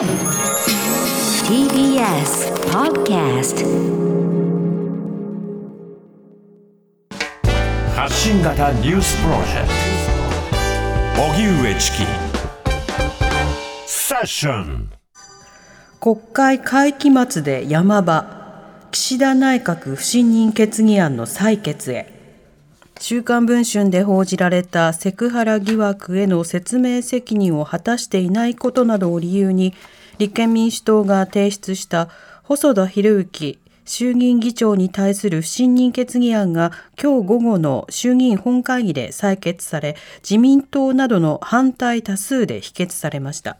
TBS Podcast 発信型ニュースプロジェクト。荻上チキ。セッション。国会会期末で山場。岸田内閣不信任決議案の採決へ週刊文春で報じられたセクハラ疑惑への説明責任を果たしていないことなどを理由に立憲民主党が提出した細田博之衆議院議長に対する不信任決議案が今日午後の衆議院本会議で採決され自民党などの反対多数で否決されました。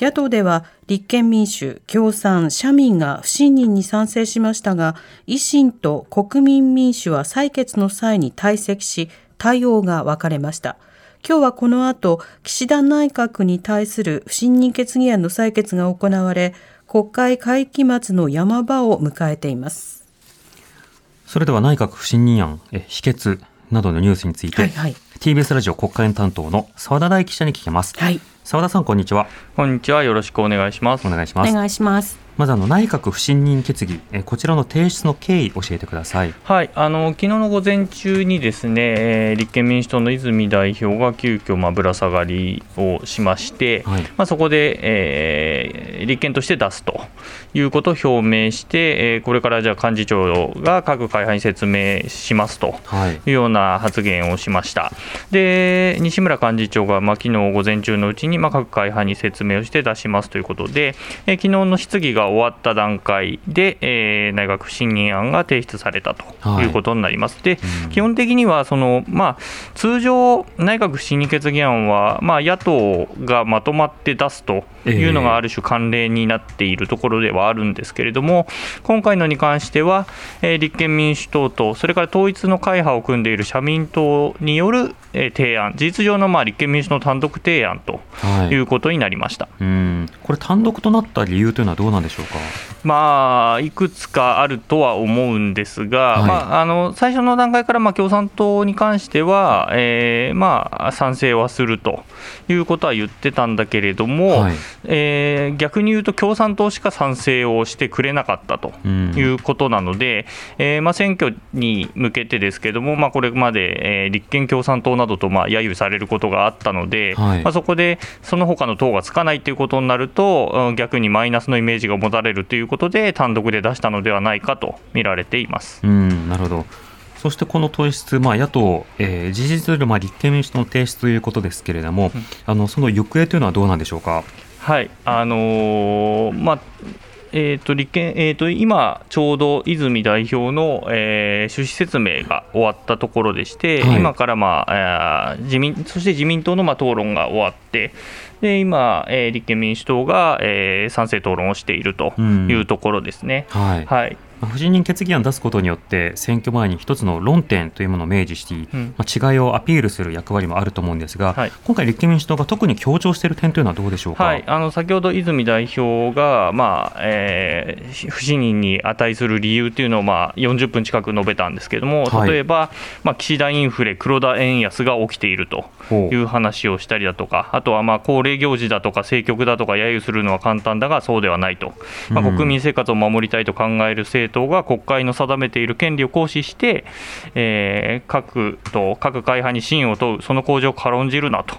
野党では立憲民主、共産、社民が不信任に賛成しましたが、維新と国民民主は採決の際に退席し、対応が分かれました。今日はこの後、岸田内閣に対する不信任決議案の採決が行われ、国会会期末の山場を迎えています。それでは内閣不信任案え否決などのニュースについて、はいはい、TBS ラジオ国会担当の澤田大記者に聞きます。はい澤田さんこんにちは。こんにちは。よろしくお願いします。お願いします。お願いしますまずあの内閣不信任決議、えこちらの提出の経緯教えてください。はい、あの昨日の午前中にですね、えー、立憲民主党の泉代表が急遽まあぶら下がりをしまして、はい、まあそこで、えー、立憲として出すということを表明して、えー、これからじゃあ幹事長が各会派に説明しますというような発言をしました。で西村幹事長がまあ昨日午前中のうちにまあ各会派に説明をして出しますということで、えー、昨日の質疑が終わった段階で、えー、内閣不信任案が提出されたとい。うことになります。はい、で、うん、基本的にはその、まあ、通常、内閣不信任決議案は、まあ、野党がまとまって出すというのがある種慣例になっているところではあるんですけれども、今回のに関しては、えー、立憲民主党と、それから統一の会派を組んでいる社民党による、えー、提案、事実上のまあ立憲民主党の単独提案とい。うことになりました、はい、うん。これ、単独となった理由というのはどうなんでしょうか？まあ、いくつかあるとは思うんですが、はい、まあ、あの最初の段階からまあ共産党に関しては、えーまあ、賛成はするということは言ってたんだけれども、はい、えー、逆に言うと共産党しか賛成をしてくれなかったということなので、うん、えー、まあ、選挙に向けてですけれども、まあ、これまで、えー、立憲共産党などとまあ揶揄されることがあったので、はい、まあ、そこでその他の党がつかないということになると、逆にマイナスのイメージが持たれるということで、単独で出したのではないかと見られています。うんなるほどそしてこの提出、まあ、野党、えー、事実上、まあ、立憲民主党の提出ということですけれども、うん、あのその行方というのはどうなんでしょうか？はいあのー、まあえーと立憲えーと、今、ちょうど泉代表の、えー、趣旨説明が終わったところでして、はい、今から、まあえー、自民そして自民党の、まあ、討論が終わって、で今、えー、立憲民主党が、えー、賛成討論をしているというところですね。うん、はい、はい不信任決議案を出すことによって選挙前に一つの論点というものを明示し、うん、まあ、違いをアピールする役割もあると思うんですが、はい、今回、立憲民主党が特に強調している点というのはどうでしょうか、はい、あの先ほど泉代表が、まあえー、不信任に値する理由というのを、まあ、40分近く述べたんですけれども、例えば、はい、まあ、岸田インフレ、黒田円安が起きているという話をしたりだとか、あとはまあ恒例行事だとか、政局だとか、揶揄するのは簡単だが、そうではないと、まあ、国民生活を守りたいと考える政党が国会の定めている権利を行使して、えー、各党、各会派に信を問う、その向上を軽んじるなと。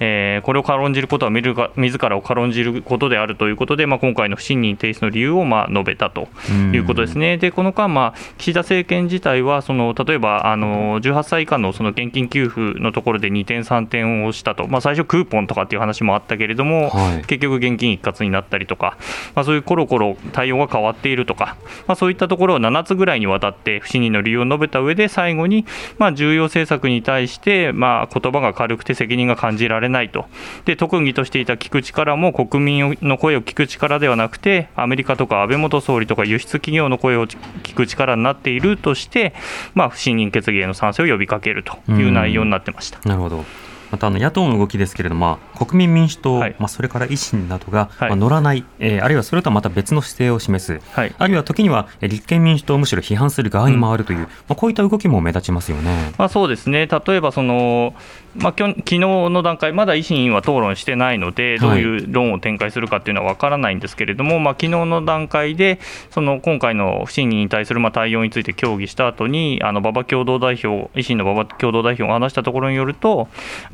えー、これを軽んじることは自らを軽んじることであるということで、まあ、今回の不信任提出の理由をまあ述べたということですね。でこの間、まあ、岸田政権自体はその例えばあの18歳以下のその現金給付のところで2点、3点をしたと、まあ、最初、クーポンとかっていう話もあったけれども、はい、結局、現金一括になったりとか、まあ、そういうコロコロ対応が変わっているとか、まあ、そういったところを7つぐらいにわたって不信任の理由を述べた上で、最後に、まあ、重要政策に対して、まあ、言葉が軽くて責任が感じられないと、で特技としていた聞く力も国民の声を聞く力ではなくて、アメリカとか安倍元総理とか輸出企業の声を聞く力になっているとして、まあ、不信任決議への賛成を呼びかけるという内容になってました。なるほどまたあの野党の動きですけれども、まあ、国民民主党、はい、まあ、それから維新などが、まあ、乗らない、えー、あるいはそれとはまた別の姿勢を示す、あるいは時には立憲民主党をむしろ批判する側に回るという、うん、まあ、こういった動きも目立ちますよね。まあ、そうですね。例えばその、まあ、きょ昨日の段階、まだ維新は討論してないので、どういう論を展開するかっていうのは分からないんですけれども、はいまあ昨日の段階で、その今回の不信任に対するまあ対応について協議した後に、あの馬場共同代表、維新の馬場共同代表が話したところによると、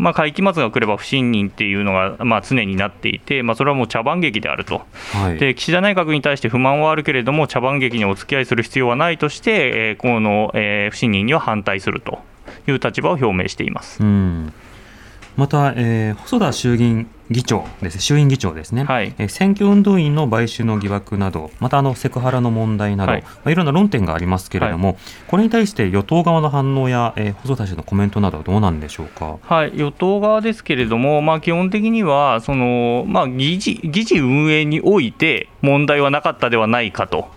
まあ、会期末が来れば不信任っていうのがまあ常になっていて、まあ、それはもう茶番劇であると、はい、で岸田内閣に対して不満はあるけれども、茶番劇にお付き合いする必要はないとして、えー、この、えー、不信任には反対するという立場を表明しています。うんまた、えー、細田衆議院議長です衆院議長ですね、はい、え選挙運動員の買収の疑惑など、またあのセクハラの問題など、はい。まあ、いろんな論点がありますけれども、はい、これに対して与党側の反応や、えー、細田氏のコメントなどはどうなんでしょうか、はい、与党側ですけれども、まあ、基本的にはその、まあ、議事議事運営において問題はなかったではないかと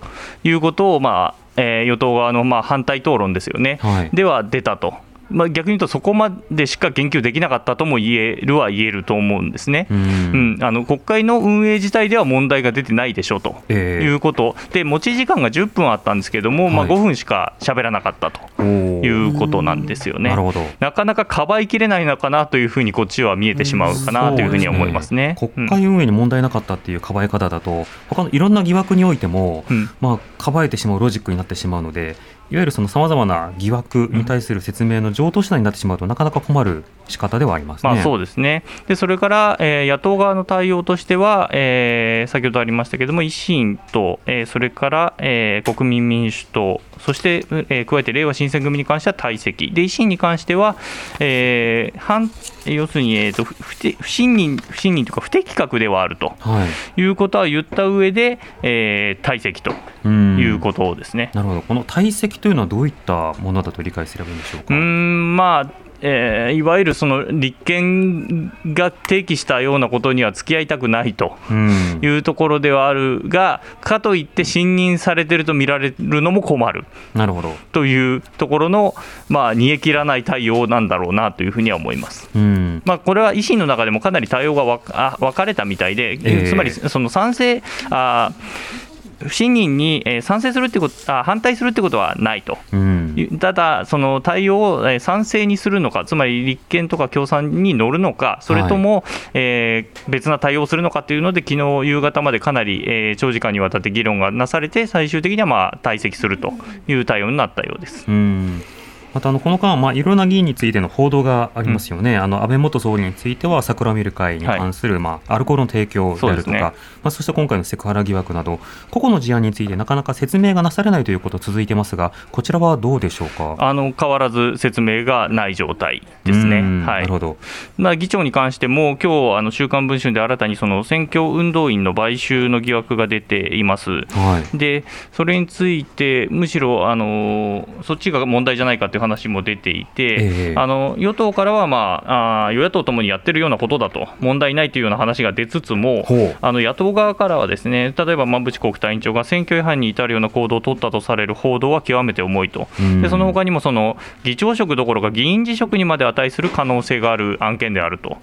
いうことを、まあえー、与党側のまあ反対討論ですよね、はい、では出たと。まあ、逆に言うと、そこまでしか言及できなかったとも言えるは言えると思うんですね、うん、うん、あの国会の運営自体では問題が出てないでしょうということ、えー、で持ち時間が10分あったんですけども、はい、まあ、5分しか喋らなかったということなんですよね。なるほど。なかなかかばいきれないのかなというふうに、こっちは見えてしまうかなというふうに思いますね、すね。国会運営に問題なかったっていうかばい方だと、他のいろんな疑惑においても、うん、まあ、かばえてしまうロジックになってしまうので、いわゆるさまざまな疑惑に対する説明の上等手段になってしまうと、なかなか困る仕方ではあります、ね、まあ、そうですね。でそれから、えー、野党側の対応としては、えー、先ほどありましたけれども、維新と、えー、それから、えー、国民民主党、そして、えー、加えてれいわ新選組に関しては退席、で維新に関しては、えー、反要するに、えーと、不不信任、不信任というか、不適格ではあると、はい、いうことは言った上で、えー、退席ということですね。なるほど、この退席というのは、どういったものだと理解すればいいんでしょうか？うんまあえー、いわゆるその立憲が提起したようなことには付き合いたくないというところではあるが、かといって信任されてると見られるのも困る。なるほど。というところの、まあ、煮え切らない対応なんだろうなというふうには思います。うん。まあ、これは維新の中でもかなり対応が分かれたみたいで、えー、つまりその賛成あ不信任に賛成するってことあ反対するってことはないと、うん、ただ、その対応を賛成にするのか、つまり立憲とか共産に乗るのか、それとも、はい、えー、別な対応をするのかというので、昨日夕方までかなり、えー、長時間にわたって議論がなされて、最終的にはまあ退席するという対応になったようです。うんまたあのこの間、まあ、いろんな議員についての報道がありますよね、うん、あの安倍元総理については桜を見る会に関する、はい、まあ、アルコールの提供であるとか、そ、ね、まあ、そして今回のセクハラ疑惑など、個々の事案についてなかなか説明がなされないということ続いてますが、こちらはどうでしょうか？あの変わらず説明がない状態ですね。はい、なるほど。まあ、議長に関しても、今日あの週刊文春で新たにその選挙運動員の買収の疑惑が出ています。はい、でそれについて、むしろあのそっちが問題じゃないかという話も出ていて、えー、あの与党からは、まあ、あ与野党ともにやってるようなことだと、問題ないというような話が出つつも、あの野党側からは、ですね例えば馬淵国対委員長が選挙違反に至るような行動を取ったとされる報道は極めて重いと、でその他にもその議長職どころか議員辞職にまで値する可能性がある案件であると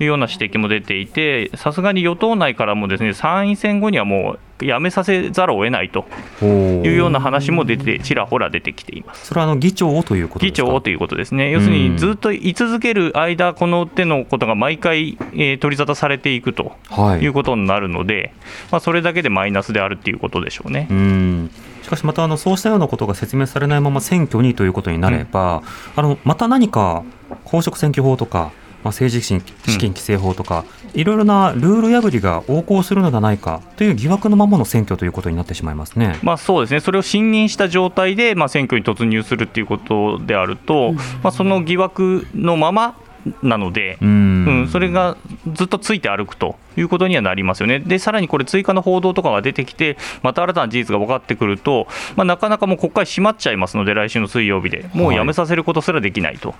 いうような指摘も出ていて、さすがに与党内からもですね参院選後にはもうやめさせざるを得ないというような話も出てちらほら出てきています。それはあの議長をということ議長をということですね、要するにずっと居続ける間、この手のことが毎回、えー、取り沙汰されていくとい。うことになるので、まあ、それだけでマイナスであるということでしょうね。うん。しかしまたあのそうしたようなことが説明されないまま選挙にということになれば、うん、あのまた何か公職選挙法とかまあ、政治資金規正法とか、うん、いろいろなルール破りが横行するのではないかという疑惑のままの選挙ということになってしまいますね、まあ、そうですね、それを信任した状態で、まあ、選挙に突入するということであると、うん、まあ、その疑惑のままなので、うん、うん、それがずっとついて歩くということにはなりますよね、でさらにこれ、追加の報道とかが出てきて、また新たな事実が分かってくると、まあ、なかなかもう国会閉まっちゃいますので、来週の水曜日で、もうやめさせることすらできないと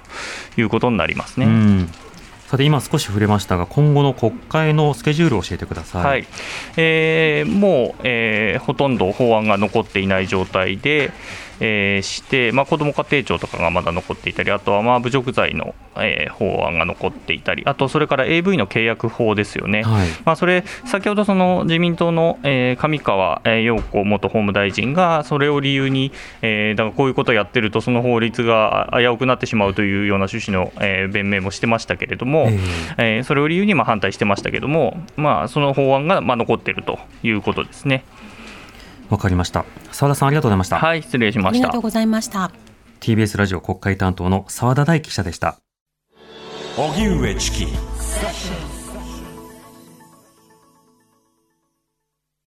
いうことになりますね。はいさて今少し触れましたが今後の国会のスケジュールを教えてください、はい。えー、もう、えー、ほとんど法案が残っていない状態で、えー、して、まあ、子ども家庭庁とかがまだ残っていたり、あとはまあ侮辱罪の、えー、法案が残っていたり、あとそれから AV の契約法ですよね、はい、まあ、それ、先ほどその自民党の、えー、上川陽子元法務大臣が、それを理由に、えー、だからこういうことをやってると、その法律が危うくなってしまうというような趣旨の、えー、弁明もしてましたけれども、えー、えー、それを理由にまあ反対してましたけれども、まあ、その法案がまあ残っているということですね。わかりました。澤田さんありがとうございました。はい、失礼しました。ありがとうございました。TBS ラジオ国会担当の澤田大記者でした。荻上チキ。